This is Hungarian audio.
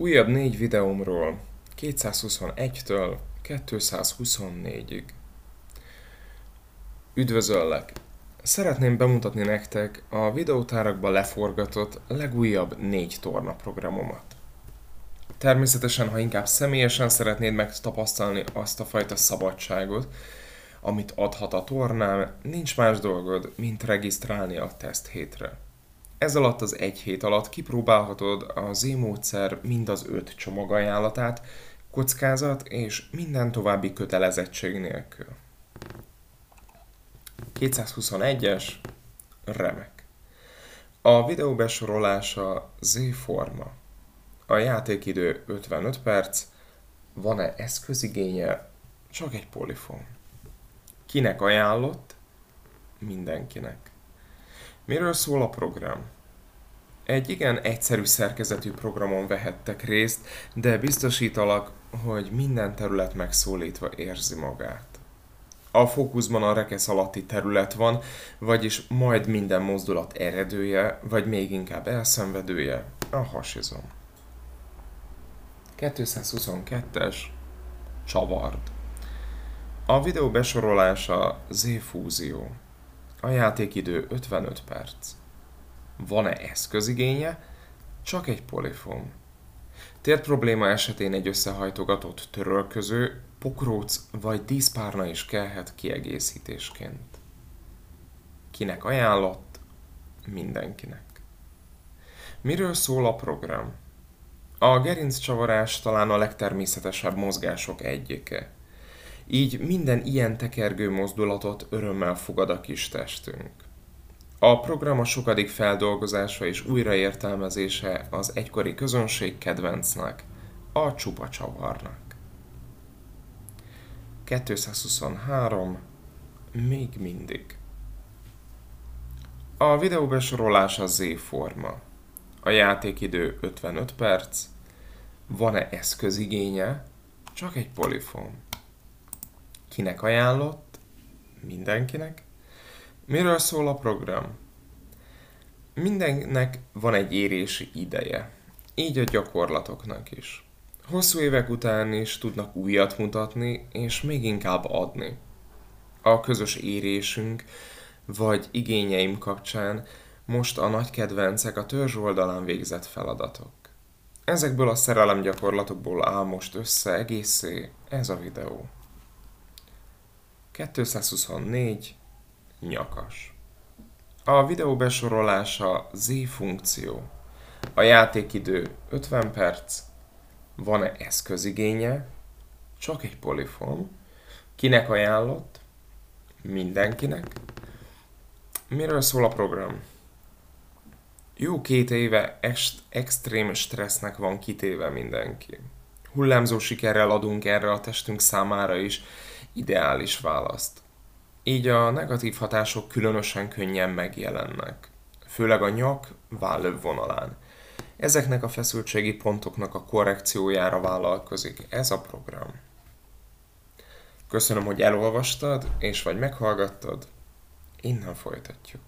Újabb négy videómról 221-től 224-ig. Üdvözöllek! Szeretném bemutatni nektek a videótárakba leforgatott legújabb négy torna programomat. Természetesen, ha inkább személyesen szeretnéd megtapasztalni azt a fajta szabadságot, amit adhat a tornám, nincs más dolgod, mint regisztrálni a teszt hétre. Ez alatt az egy hét alatt kipróbálhatod a Z-módszer mind az öt csomagajánlatát, kockázat és minden további kötelezettség nélkül. 221-es, remek. A videó besorolása Z-forma. A játékidő 55 perc, van-e eszközigénye, csak egy polifon. Kinek ajánlott? Mindenkinek. Miről szól a program? Egy igen egyszerű szerkezetű programon vehettek részt, de biztosítalak, hogy minden terület megszólítva érzi magát. A fókuszban a rekesz alatti terület van, vagyis majd minden mozdulat eredője, vagy még inkább elszenvedője, a hasizom. 222-es Csavard A videó besorolása Z-fúzió. A játékidő 55 perc. Van-e eszközigénye? Csak egy polifon. Tér probléma esetén egy összehajtogatott törölköző, pokróc vagy díszpárna is kellhet kiegészítésként. Kinek ajánlott? Mindenkinek. Miről szól a program? A gerincsavarás talán a legtermészetesebb mozgások egyike. Így minden ilyen tekergő mozdulatot örömmel fogad a kis testünk. A program a sokadik feldolgozása és újraértelmezése az egykori közönség kedvencnek, a csupa csavarnak. 223. Még mindig. A videó besorolása Z-forma. A játékidő 55 perc. Van-e eszközigénye? Csak egy polifon. Kinek ajánlott? Mindenkinek. Miről szól a program? Mindennek van egy érési ideje. Így a gyakorlatoknak is. Hosszú évek után is tudnak újat mutatni, és még inkább adni. A közös érésünk, vagy igényeim kapcsán most a nagy kedvencek a törzs oldalán végzett feladatok. Ezekből a szerelem gyakorlatokból áll most össze egészé ez a videó. 224 nyakas. A videó besorolása Z funkció. A játékidő 50 perc. Van-e eszközigénye? Csak egy polifon. Kinek ajánlott? Mindenkinek. Miről szól a program? Jó két éve est- extrém stressznek van kitéve mindenki. Hullámzó sikerrel adunk erre a testünk számára is ideális választ. Így a negatív hatások különösen könnyen megjelennek, főleg a nyak vállöv vonalán. Ezeknek a feszültségi pontoknak a korrekciójára vállalkozik ez a program. Köszönöm, hogy elolvastad, és vagy meghallgattad. Innen folytatjuk.